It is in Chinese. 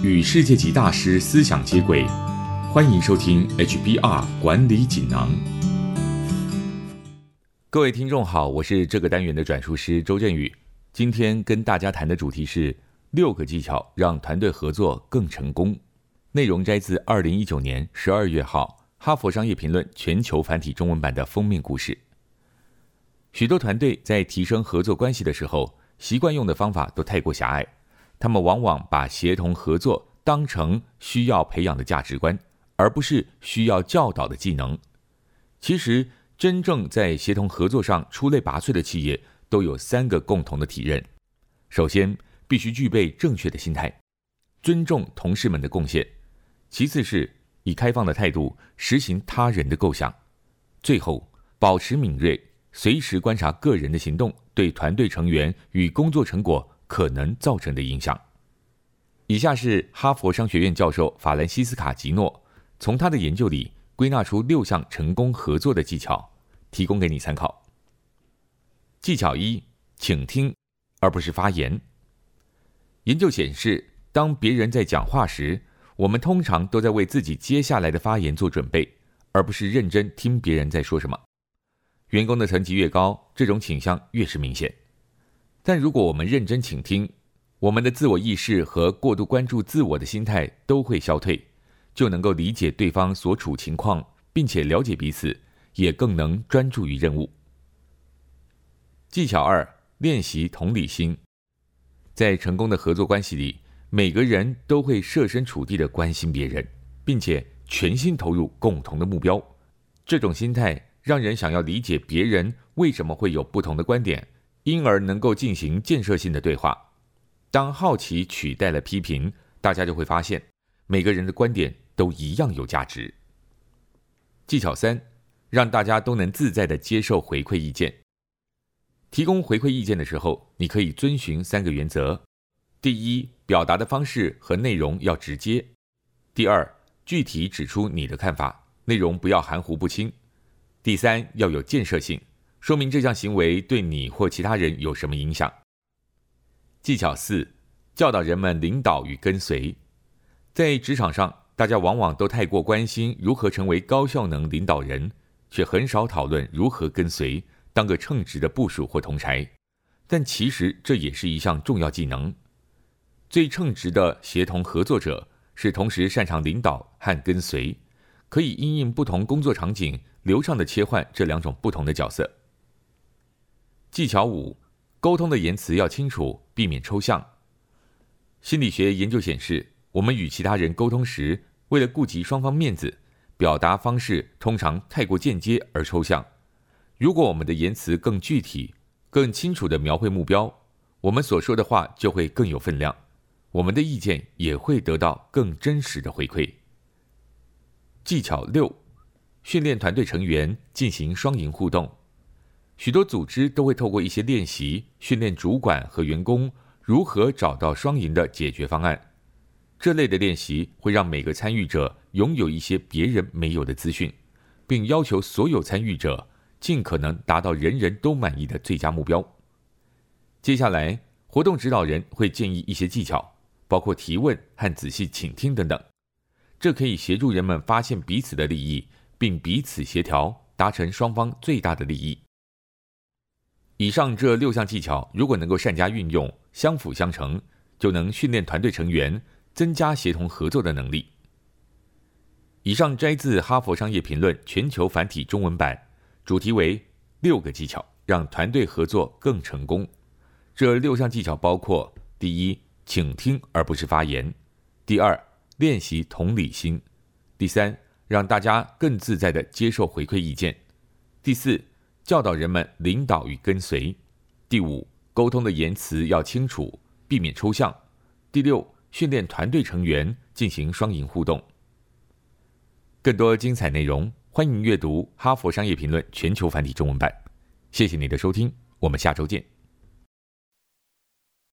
与世界级大师思想接轨，欢迎收听 HBR 管理锦囊。各位听众好，我是这个单元的转述师周振宇。今天跟大家谈的主题是六个技巧让团队合作更成功。内容摘自二零一九年十二月号《哈佛商业评论》全球繁体中文版的封面故事。许多团队在提升合作关系的时候，习惯用的方法都太过狭隘。他们往往把协同合作当成需要培养的价值观，而不是需要教导的技能。其实，真正在协同合作上出类拔萃的企业，都有三个共同的体认：首先，必须具备正确的心态，尊重同事们的贡献；其次是以开放的态度实行他人的构想；最后，保持敏锐，随时观察个人的行动对团队成员与工作成果。可能造成的影响。以下是哈佛商学院教授法兰西斯卡·吉诺从他的研究里归纳出六项成功合作的技巧，提供给你参考。技巧一：请听，而不是发言。研究显示，当别人在讲话时，我们通常都在为自己接下来的发言做准备，而不是认真听别人在说什么。员工的层级越高，这种倾向越是明显。但如果我们认真倾听，我们的自我意识和过度关注自我的心态都会消退，就能够理解对方所处情况，并且了解彼此，也更能专注于任务。技巧二：练习同理心。在成功的合作关系里，每个人都会设身处地的关心别人，并且全心投入共同的目标。这种心态让人想要理解别人为什么会有不同的观点。因而能够进行建设性的对话。当好奇取代了批评，大家就会发现每个人的观点都一样有价值。技巧三，让大家都能自在的接受回馈意见。提供回馈意见的时候，你可以遵循三个原则：第一，表达的方式和内容要直接；第二，具体指出你的看法，内容不要含糊不清；第三，要有建设性。说明这项行为对你或其他人有什么影响。技巧四：教导人们领导与跟随。在职场上，大家往往都太过关心如何成为高效能领导人，却很少讨论如何跟随，当个称职的部署或同柴。但其实这也是一项重要技能。最称职的协同合作者是同时擅长领导和跟随，可以因应不同工作场景流畅的切换这两种不同的角色。技巧五：沟通的言辞要清楚，避免抽象。心理学研究显示，我们与其他人沟通时，为了顾及双方面子，表达方式通常太过间接而抽象。如果我们的言辞更具体、更清楚地描绘目标，我们所说的话就会更有分量，我们的意见也会得到更真实的回馈。技巧六：训练团队成员进行双赢互动。许多组织都会透过一些练习训练主管和员工如何找到双赢的解决方案。这类的练习会让每个参与者拥有一些别人没有的资讯，并要求所有参与者尽可能达到人人都满意的最佳目标。接下来，活动指导人会建议一些技巧，包括提问和仔细倾听等等。这可以协助人们发现彼此的利益，并彼此协调，达成双方最大的利益。以上这六项技巧，如果能够善加运用，相辅相成，就能训练团队成员，增加协同合作的能力。以上摘自《哈佛商业评论》全球繁体中文版，主题为“六个技巧让团队合作更成功”。这六项技巧包括：第一，倾听而不是发言；第二，练习同理心；第三，让大家更自在地接受回馈意见；第四。教导人们领导与跟随。第五，沟通的言辞要清楚，避免抽象。第六，训练团队成员进行双赢互动。更多精彩内容，欢迎阅读《哈佛商业评论》全球繁体中文版。谢谢你的收听，我们下周见。